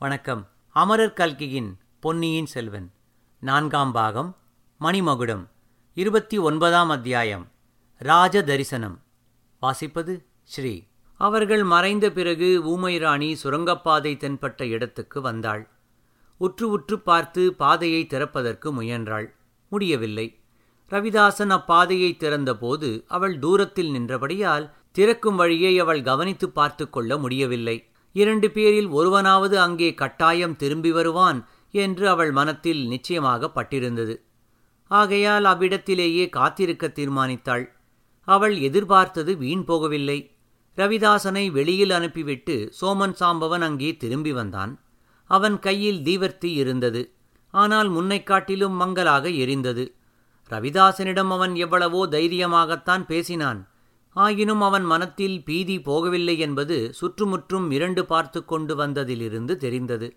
வணக்கம். அமரர் கல்கியின் பொன்னியின் செல்வன். நான்காம் பாகம் மணிமகுடம் இருபத்தி ஒன்பதாம் அத்தியாயம் ராஜ தரிசனம் வாசிப்பது ஸ்ரீ. அவர்கள் மறைந்த பிறகு ஊமை ராணி சுரங்கப்பாதை தென்பட்ட இடத்துக்கு வந்தாள். உற்று உற்று பார்த்து பாதையை திறப்பதற்கு முயன்றாள். முடியவில்லை. ரவிதாசன் அப்பாதையை திறந்தபோது அவள் தூரத்தில் நின்றபடியால் திறக்கும் வழியை அவள் கவனித்து பார்த்து கொள்ள முடியவில்லை. இரண்டு பேரில் ஒருவனாவது அங்கே கட்டாயம் திரும்பி வருவான் என்று அவள் மனத்தில் நிச்சயமாக பட்டிருந்தது. ஆகையால் அவ்விடத்திலேயே காத்திருக்க தீர்மானித்தாள். அவள் எதிர்பார்த்தது வீண் போகவில்லை. ரவிதாசனை வெளியில் அனுப்பிவிட்டு சோமன் சாம்பவன் அங்கே திரும்பி வந்தான். அவன் கையில் தீவர்த்தி இருந்தது. ஆனால் முன்னைக் காட்டிலும் மங்கலாக எரிந்தது. ரவிதாசனிடம் அவன் எவ்வளவோ தைரியமாகத்தான் பேசினான். ஆயினும் அவன் மனத்தில் பீதி போகவில்லை என்பது சுற்றுமுற்றும் இரண்டு பார்த்து கொண்டு வந்ததிலிருந்து தெரிந்தது.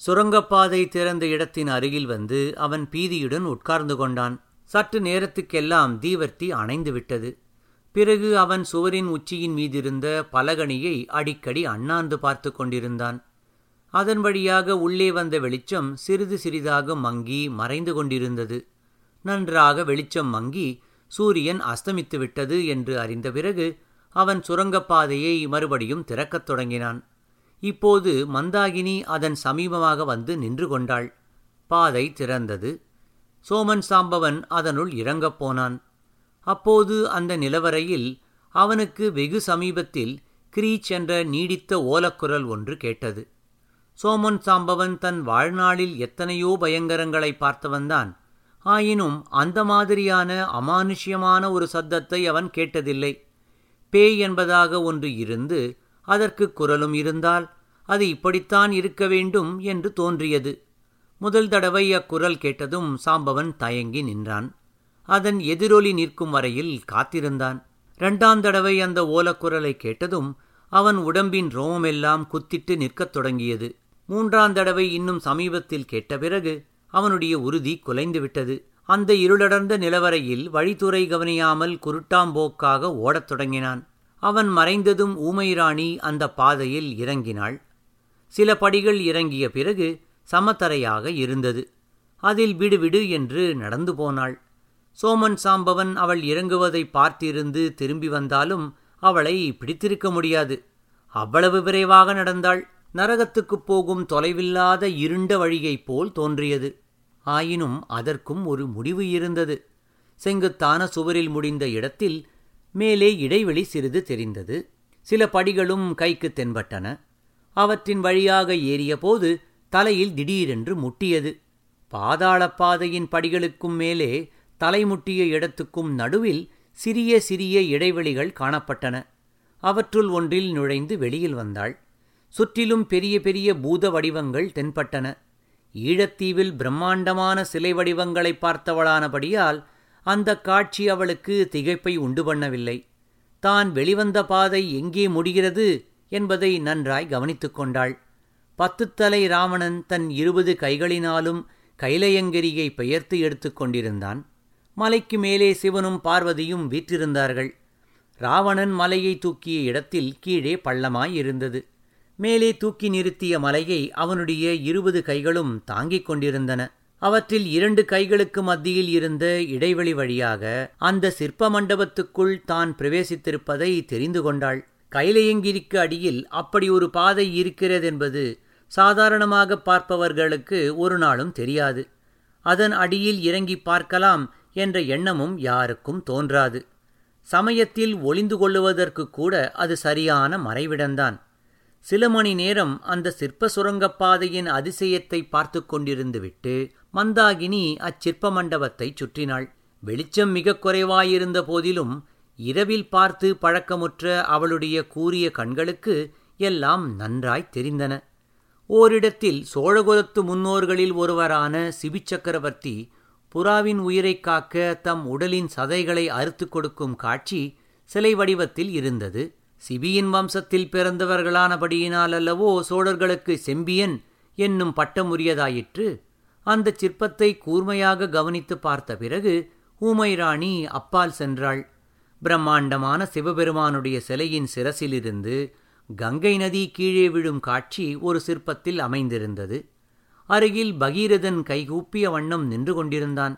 சுரங்கப்பாதை திறந்த இடத்தின் அருகில் வந்து அவன் பீதியுடன் உட்கார்ந்து கொண்டான். சற்று நேரத்துக்கெல்லாம் தீவர்த்தி அணைந்து விட்டது. பிறகு அவன் சுவரின் உச்சியின் மீதிருந்த பலகணியை அடிக்கடி அண்ணாந்து பார்த்து கொண்டிருந்தான். அதன் வழியாக உள்ளே வந்த வெளிச்சம் சிறிது சிறிதாக மங்கி மறைந்து கொண்டிருந்தது. நன்றாக வெளிச்சம் மங்கி சூரியன் அஸ்தமித்து விட்டது என்று அறிந்த பிறகு அவன் சுரங்கப்பாதையை மறுபடியும் திறக்கத் தொடங்கினான். இப்போது மந்தாகினி அதன் சமீபமாக வந்து நின்று கொண்டாள். பாதை திறந்தது. சோமன் சாம்பவன் அதனுள் இறங்கப் போனான். அப்போது அந்த நிலவரையில் அவனுக்கு வெகு சமீபத்தில் கிரீச் என்ற நீடித்த ஓலக்குரல் ஒன்று கேட்டது. சோமன் சாம்பவன் தன் வாழ்நாளில் எத்தனையோ பயங்கரங்களை பார்த்தவன்தான் ஆயினும் அந்த மாதிரியான அமானுஷ்யமான ஒரு சத்தத்தை அவன் கேட்டதில்லை. பேய் என்பதாக ஒன்று இருந்து அதற்கு குரலும் இருந்தால் அது இப்படித்தான் இருக்க வேண்டும் என்று தோன்றியது. முதல் தடவை அக்குரல் கேட்டதும் சாம்பவன் தயங்கி நின்றான். அதன் எதிரொலி நிற்கும் வரையில் காத்திருந்தான். இரண்டாம் தடவை அந்த ஓலக்குரலை கேட்டதும் அவன் உடம்பின் ரோமமெல்லாம் குத்திட்டு நிற்கத் தொடங்கியது. மூன்றாம் தடவை இன்னும் சமீபத்தில் கேட்ட பிறகு அவனுடைய உறுதி குலைந்துவிட்டது. அந்த இருளடர்ந்த நிலவரையில் வழித்துறை கவனியாமல் குருட்டாம்போக்காக ஓடத் தொடங்கினான். அவன் மறைந்ததும் ஊமைராணி அந்த பாதையில் இறங்கினாள். சில படிகள் இறங்கிய பிறகு சமத்தரையாக இருந்தது. அதில் விடுவிடு என்று நடந்து போனாள். சோமன் சாம்பவன் அவள் இறங்குவதை பார்த்திருந்து திரும்பி வந்தாலும் அவளை பிடித்திருக்க முடியாது. அவ்வளவு விரைவாக நடந்தாள். நரகத்துக்குப் போகும் தொலைவில்லாத இருண்ட வழியைப் போல் தோன்றியது. ஆயினும் அதற்கும் ஒரு முடிவு இருந்தது. செங்குத்தான சுவரில் முடிந்த இடத்தில் மேலே இடைவெளி சிறிது தெரிந்தது. சில படிகளும் கைக்கு தென்பட்டன. அவற்றின் வழியாக ஏறியபோது தலையில் திடீரென்று முட்டியது. பாதாளப்பாதையின் படிகளுக்கும் மேலே தலைமுட்டிய இடத்துக்கும் நடுவில் சிறிய சிறிய இடைவெளிகள் காணப்பட்டன. அவற்றுள் ஒன்றில் நுழைந்து வெளியில் வந்தாள். சுற்றிலும் பெரிய பெரிய பூத வடிவங்கள் தென்பட்டன. ஈழத்தீவில் பிரம்மாண்டமான சிலை வடிவங்களை பார்த்தவளானபடியால் அந்த காட்சி அவளுக்கு திகைப்பை உண்டு பண்ணவில்லை தான் வெளிவந்த பாதை எங்கே முடிகிறது என்பதை நன்றாய் கவனித்துக் கொண்டாள். பத்துத்தலை ராவணன் தன் இருபது கைகளினாலும் கைலையங்கிரியை பெயர்த்து எடுத்துக் கொண்டிருந்தான். மலைக்கு மேலே சிவனும் பார்வதியும் வீற்றிருந்தார்கள். ராவணன் மலையை தூக்கிய இடத்தில் கீழே பள்ளமாய் இருந்தது. மேலே தூக்கி நிறுத்திய மலையை அவனுடைய இருபது கைகளும் தாங்கிக் கொண்டிருந்தன. அவற்றில் இரண்டு கைகளுக்கு மத்தியில் இருந்த இடைவெளி வழியாக அந்த சிற்ப மண்டபத்துக்குள் தான் பிரவேசித்திருப்பதை தெரிந்து கொண்டாள். கைலையங்கிரிக்கு அடியில் அப்படி ஒரு பாதை இருக்கிறதென்பது சாதாரணமாக பார்ப்பவர்களுக்கு ஒரு நாளும் தெரியாது. அதன் அடியில் இறங்கி பார்க்கலாம் என்ற எண்ணமும் யாருக்கும் தோன்றாது. சமயத்தில் ஒளிந்து கொள்ளுவதற்கு கூட அது சரியான மறைவிடம்தான். சில மணி நேரம் அந்த சிற்ப சுரங்கப்பாதையின் அதிசயத்தை பார்த்து கொண்டிருந்துவிட்டு மந்தாகினி அச்சிற்ப மண்டபத்தை சுற்றினாள். வெளிச்சம் மிக குறைவாயிருந்த போதிலும் இரவில் பார்த்து பழக்கமுற்ற அவளுடைய கூரிய கண்களுக்கு எல்லாம் நன்றாய் தெரிந்தன. ஓரிடத்தில் சோழகுலத்து முன்னோர்களில் ஒருவரான சிபிச்சக்கரவர்த்தி புறாவின் உயிரைக் காக்க தம் உடலின் சதைகளை அறுத்து கொடுக்கும் காட்சி சிலை வடிவத்தில் இருந்தது. சிபியின் வம்சத்தில் பிறந்தவர்களானபடியினால் அல்லவோ சோழர்களுக்கு செம்பியன் என்னும் பட்டமுரியதாயிற்று. அந்த சிற்பத்தை கூர்மையாக கவனித்து பார்த்த பிறகு ஊமை ராணி அப்பால் சென்றாள். பிரம்மாண்டமான சிவபெருமானுடைய சிலையின் சிரசிலிருந்து கங்கை நதி கீழே விழும் காட்சி ஒரு சிற்பத்தில் அமைந்திருந்தது. அருகில் பகீரதன் கைகூப்பிய வண்ணம் நின்று கொண்டிருந்தான்.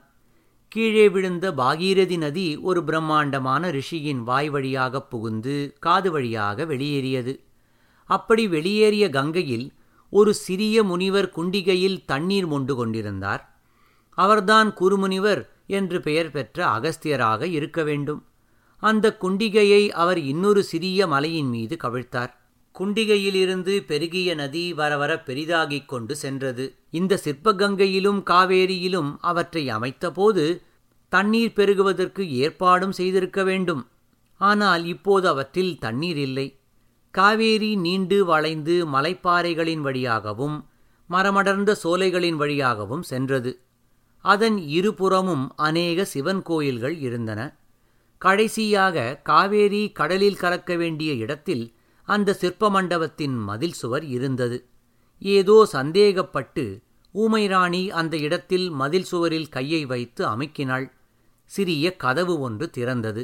கீழே விழுந்த பாகீரதி நதி ஒரு பிரம்மாண்டமான ரிஷியின் வாய் வழியாகப் புகுந்து காது வழியாக வெளியேறியது. அப்படி வெளியேறிய கங்கையில் ஒரு சிறிய முனிவர் குண்டிகையில் தண்ணீர் மொண்டு கொண்டிருந்தார். அவர்தான் குருமுனிவர் என்று பெயர் பெற்ற அகஸ்தியராக இருக்க வேண்டும். அந்த குண்டிகையை அவர் இன்னொரு சிறிய மலையின் மீது கவிழ்த்தார். குண்டிகையிலிருந்து பெருகிய நதி வர வர பெரிதாகிக் கொண்டு சென்றது. இந்த சிற்பகங்கையிலும் காவேரியிலும் அவற்றை அமைத்தபோது தண்ணீர் பெருகுவதற்கு ஏற்பாடும் செய்திருக்க வேண்டும். ஆனால் இப்போது அவற்றில் தண்ணீர் இல்லை. காவேரி நீண்டு வளைந்து மலைப்பாறைகளின் வழியாகவும் மரமடர்ந்த சோலைகளின் வழியாகவும் சென்றது. அதன் இருபுறமும் அநேக சிவன் கோயில்கள் இருந்தன. கடைசியாக காவேரி கடலில் கலக்க வேண்டிய இடத்தில் அந்த சிற்ப மண்டபத்தின் மதில் சுவர் இருந்தது. ஏதோ சந்தேகப்பட்டு ஊமைராணி அந்த இடத்தில் மதில் சுவரில் கையை வைத்து அமுக்கினாள். சிறிய கதவு ஒன்று திறந்தது.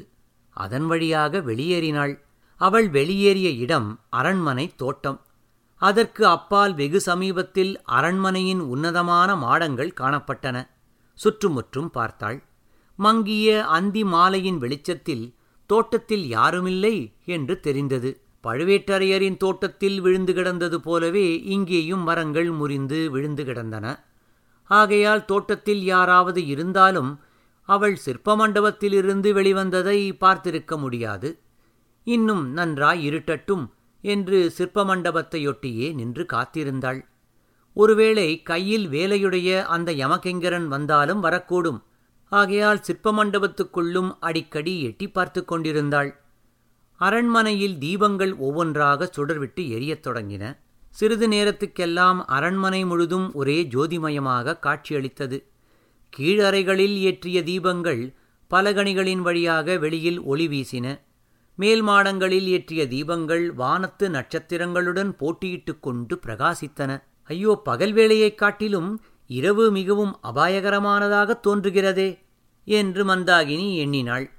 அதன் வழியாக வெளியேறினாள். அவள் வெளியேறிய இடம் அரண்மனை தோட்டம். அதற்கு அப்பால் வெகு சமீபத்தில் அரண்மனையின் உன்னதமான மாடங்கள் காணப்பட்டன. சுற்றுமுற்றும் பார்த்தாள். மங்கிய அந்தி மாலையின் வெளிச்சத்தில் தோட்டத்தில் யாருமில்லை என்று தெரிந்தது. பழுவேட்டரையரின் தோட்டத்தில் விழுந்து கிடந்தது போலவே இங்கேயும் மரங்கள் முறிந்து விழுந்து கிடந்தன. ஆகையால் தோட்டத்தில் யாராவது இருந்தாலும் அவள் சிற்ப மண்டபத்திலிருந்து வெளிவந்ததை பார்த்திருக்க முடியாது. இன்னும் நன்றாய் இருட்டட்டும் என்று சிற்ப மண்டபத்தையொட்டியே நின்று காத்திருந்தாள். ஒருவேளை கையில் வேலையுடைய அந்த யமகெங்கரன் வந்தாலும் வரக்கூடும். ஆகையால் சிற்ப மண்டபத்துக்குள்ளும் அடிக்கடி எட்டி பார்த்து கொண்டிருந்தாள். அரண்மனையில் தீபங்கள் ஒவ்வொன்றாக சுடர்விட்டு எரியத் தொடங்கின. சிறிது நேரத்துக்கெல்லாம் அரண்மனை முழுதும் ஒரே ஜோதிமயமாக காட்சியளித்தது. கீழறைகளில் ஏற்றிய தீபங்கள் பலகணிகளின் வழியாக வெளியில் ஒளி வீசின. மேல் மாடங்களில் ஏற்றிய தீபங்கள் வானத்து நட்சத்திரங்களுடன் போட்டியிட்டுக் கொண்டு பிரகாசித்தன. ஐயோ பகல் வேளையைக் காட்டிலும் இரவு மிகவும் அபாயகரமானதாகத் தோன்றுகிறதே என்று மந்தாகினி எண்ணினாள்.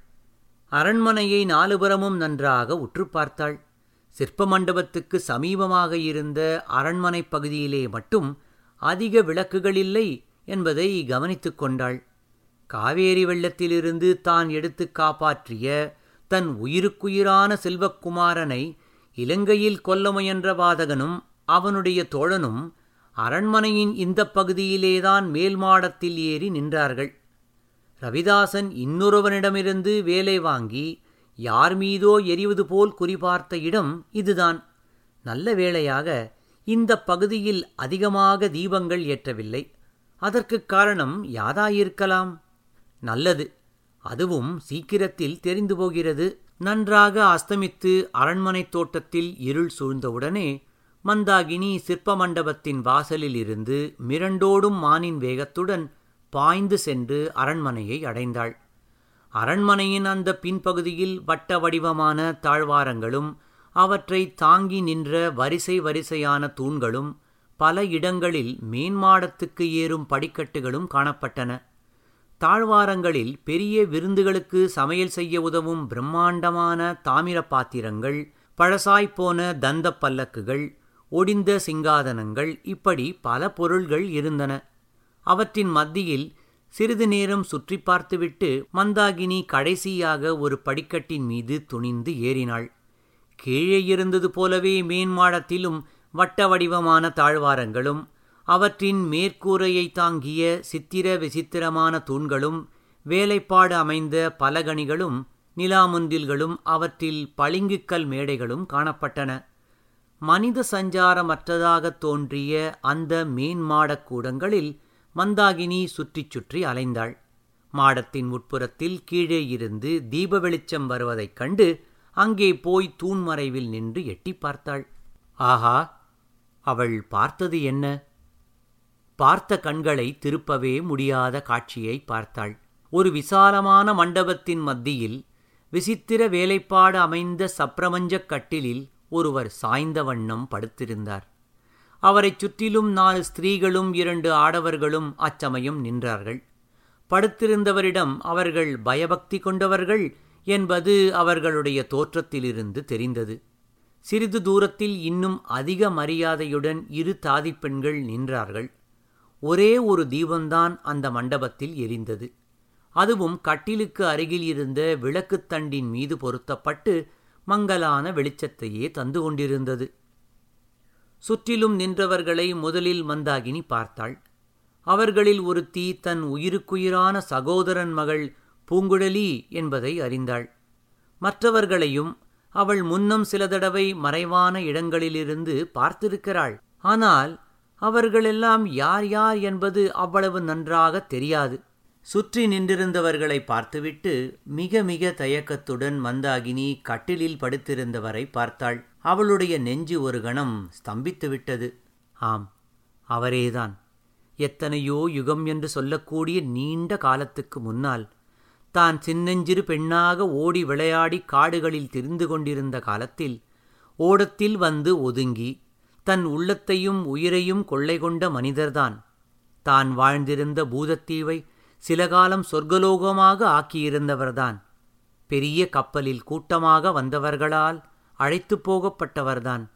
அரண்மனையை நாலுபுறமும் நன்றாக உற்று பார்த்தாள். சிற்ப மண்டபத்துக்கு சமீபமாக இருந்த அரண்மனைப் பகுதியிலே மட்டும் அதிக விளக்குகள் இல்லை என்பதை கவனித்துக் கொண்டாள். காவேரி வெள்ளத்திலிருந்து தான் எடுத்துக் காப்பாற்றிய தன் உயிருக்குயிரான செல்வக்குமாரனை இலங்கையில் கொல்ல முயன்ற வாதகனும் அவனுடைய தோழனும் அரண்மனையின் இந்தப் பகுதியிலேதான் மேல் மாடத்தில் ஏறி நின்றார்கள். ரவிதாசன் இன்னொருவனிடமிருந்து வேலை வாங்கி யார் மீதோ எரிவது போல் குறிபார்த்த இடம் இதுதான். நல்ல வேளையாக இந்த பகுதியில் அதிகமாக தீபங்கள் ஏற்றவில்லை. அதற்குக் காரணம் யாதாயிருக்கலாம்? நல்லது. அதுவும் சீக்கிரத்தில் தெரிந்து போகிறது. நன்றாக அஸ்தமித்து அரண்மனைத் தோட்டத்தில் இருள் சூழ்ந்தவுடனே மந்தாகினி சிற்ப மண்டபத்தின் வாசலில் இருந்து மிரண்டோடும் மானின் வேகத்துடன் பாய்ந்து சென்று அரண்மனையை அடைந்தாள். அரண்மனையின் அந்த பின்பகுதியில் வட்ட வடிவமான தாழ்வாரங்களும் அவற்றை தாங்கி நின்ற வரிசை வரிசையான தூண்களும் பல இடங்களில் மேன்மாடத்துக்கு ஏறும் படிக்கட்டுகளும் காணப்பட்டன. தாழ்வாரங்களில் பெரிய விருந்துகளுக்கு சமையல் செய்ய உதவும் பிரம்மாண்டமான தாமிர பாத்திரங்கள் பழசாய்ப்போன தந்த பல்லக்குகள் ஒடிந்த சிங்காதனங்கள் இப்படி பல பொருள்கள் இருந்தன. அவற்றின் மத்தியில் சிறிது நேரம் சுற்றி பார்த்துவிட்டு மந்தாகினி கடைசியாக ஒரு படிக்கட்டின் மீது துணிந்து ஏறினாள். கீழே இருந்தது போலவே மேன்மாடத்திலும் வட்ட வடிவமான தாழ்வாரங்களும் அவற்றின் மேற்கூரையை தாங்கிய சித்திர விசித்திரமான தூண்களும் வேலைப்பாடு அமைந்த பலகணிகளும் நிலாமுந்தில்களும் அவற்றில் பளிங்குக்கல் மேடைகளும் காணப்பட்டன. மனித சஞ்சாரமற்றதாகத் தோன்றிய அந்த மேன்மாடக் கூடங்களில் மந்தாகினி சுற்றிச் சுற்றி அலைந்தாள். மாடத்தின் உட்புறத்தில் கீழே இருந்து தீப வெளிச்சம் வருவதைக் கண்டு அங்கே போய் தூண்மறைவில் நின்று எட்டிப் பார்த்தாள். ஆஹா! அவள் பார்த்தது என்ன? பார்த்த கண்களை திருப்பவே முடியாத காட்சியை பார்த்தாள். ஒரு விசாலமான மண்டபத்தின் மத்தியில் விசித்திர வேலைப்பாடு அமைந்த சப்ரமஞ்சக் கட்டிலில் ஒருவர் சாய்ந்த வண்ணம் படுத்திருந்தார். அவரைச் சுற்றிலும் நாலு ஸ்திரீகளும் இரண்டு ஆடவர்களும் அச்சமயம் நின்றார்கள். படுத்திருந்தவரிடம் அவர்கள் பயபக்தி கொண்டவர்கள்? என்பது அவர்களுடைய தோற்றத்திலிருந்து தெரிந்தது. சிறிது தூரத்தில் இன்னும் அதிக மரியாதையுடன் இரு தாதிப்பெண்கள் நின்றார்கள். ஒரே ஒரு தீபம்தான் அந்த மண்டபத்தில் எரிந்தது. அதுவும் கட்டிலுக்கு அருகில் இருந்த விளக்குத் தண்டின் மீது பொருத்தப்பட்டு மங்கலான வெளிச்சத்தையே தந்து கொண்டிருந்தது. சுற்றிலும் நின்றவர்களை முதலில் மந்தாகினி பார்த்தாள். அவர்களில் ஒரு தீ தன் உயிருக்குயிரான சகோதரன் மகள் பூங்குழலி என்பதை அறிந்தாள். மற்றவர்களையும் அவள் முன்னம் சில தடவை மறைவான இடங்களிலிருந்து பார்த்திருக்கிறாள். ஆனால் அவர்களெல்லாம் யார் யார் என்பது அவ்வளவு நன்றாக தெரியாது. சுற்றி நின்றிருந்தவர்களை பார்த்துவிட்டு மிக மிக தயக்கத்துடன் மந்தாகினி கட்டிலில் படுத்திருந்தவரை பார்த்தாள். அவளுடைய நெஞ்சு ஒரு கணம் ஸ்தம்பித்து விட்டது. ஆம் அவரேதான். எத்தனையோ யுகம் என்று சொல்லக்கூடிய நீண்ட காலத்துக்கு முன்னால் தான் சின்னஞ்சிறு பெண்ணாக ஓடி விளையாடி காடுகளில் திரிந்து கொண்டிருந்த காலத்தில் ஓடத்தில் வந்து ஒதுங்கி தன் உள்ளத்தையும் உயிரையும் கொள்ளை கொண்ட மனிதர்தான். தான் வாழ்ந்திருந்த பூதத்தீவை சில காலம் சொர்க்கலோகமாக ஆக்கியிருந்தவர்தான். பெரிய கப்பலில் கூட்டமாக வந்தவர்களால் அழைத்துப் போகப்பட்டவர்தான்.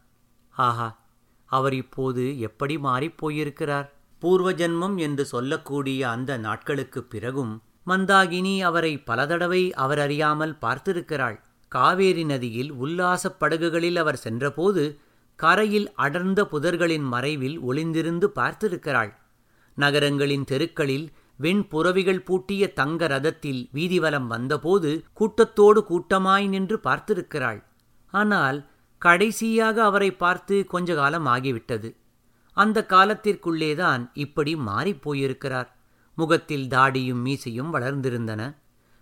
ஆஹா அவர் இப்போது எப்படி மாறிப்போயிருக்கிறார் பூர்வ ஜன்மம் என்று சொல்லக்கூடிய அந்த நாட்களுக்குப் பிறகும் மந்தாகினி அவரை பல தடவை அவர் அறியாமல் பார்த்திருக்கிறாள். காவேரி நதியில் உல்லாசப் படகுகளில் அவர் சென்றபோது கரையில் அடர்ந்த புதர்களின் மறைவில் ஒளிந்திருந்து பார்த்திருக்கிறாள். நகரங்களின் தெருக்களில் வெண்புறவிகள் பூட்டிய தங்க ரதத்தில் வீதிவலம் வந்தபோது கூட்டத்தோடு கூட்டமாய் நின்று பார்த்திருக்கிறாள். ஆனால் கடைசியாக அவரை பார்த்து கொஞ்ச காலம் ஆகிவிட்டது. அந்த காலத்திற்குள்ளேதான் இப்படி மாறிப்போயிருக்கிறார் முகத்தில் தாடியும் மீசையும் வளர்ந்திருந்தன.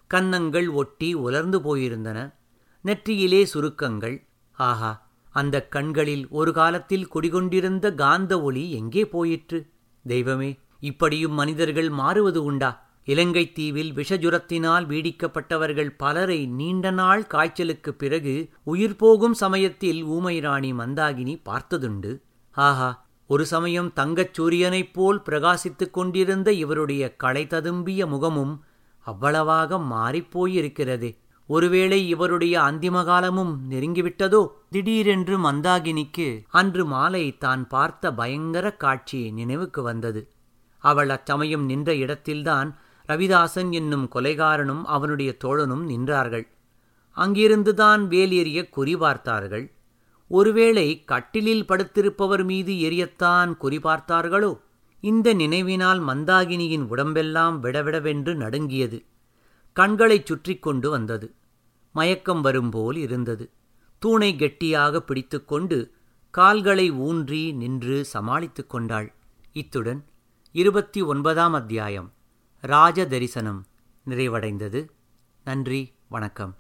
கன்னங்கள் ஒட்டி உலர்ந்து போயிருந்தன. நெற்றியிலே சுருக்கங்கள். ஆஹா அந்த கண்களில் ஒரு காலத்தில் குடிகொண்டிருந்த காந்த ஒளி எங்கே போயிற்று? தெய்வமே இப்படியும் மனிதர்கள் மாறுவது உண்டா? இலங்கைத் தீவில் விஷஜுரத்தினால் வீடிக்கப்பட்டவர்கள் பலரை நீண்ட நாள் காய்ச்சலுக்குப் பிறகு உயிர் போகும் சமயத்தில் ஊமை ராணி மந்தாகினி பார்த்ததுண்டு. ஆஹா ஒரு சமயம் தங்கச் சூரியனைப் போல் பிரகாசித்துக் கொண்டிருந்த இவருடைய களை ததும்பிய முகமும் அவ்வளவாக மாறிப்போயிருக்கிறது ஒருவேளை இவருடைய அந்திம காலமும் நெருங்கிவிட்டதோ? திடீரென்று மந்தாகினிக்கு அன்று மாலை தான் பார்த்த பயங்கர காட்சி நினைவுக்கு வந்தது. அவள் அச்சமயம் நின்ற இடத்தில்தான் ரவிதாசன் என்னும் கொலைகாரனும் அவனுடைய தோழனும் நின்றார்கள். அங்கிருந்துதான் வேல் எறிய குறி பார்த்தார்கள். ஒருவேளை கட்டிலில் படுத்திருப்பவர் மீது எரியத்தான் குறி பார்த்தார்களோ? இந்த நினைவினால் மந்தாகினியின் உடம்பெல்லாம் விடவிடவென்று நடுங்கியது. கண்களைச் சுற்றி கொண்டு வந்தது. மயக்கம் வரும்போல் இருந்தது. தூணை கெட்டியாக பிடித்துக்கொண்டு கால்களை ஊன்றி நின்று சமாளித்துக் கொண்டாள். இத்துடன் இருபத்தி ஒன்பதாம் அத்தியாயம் ராஜ தரிசனம் நிறைவடைந்தது. நன்றி வணக்கம்.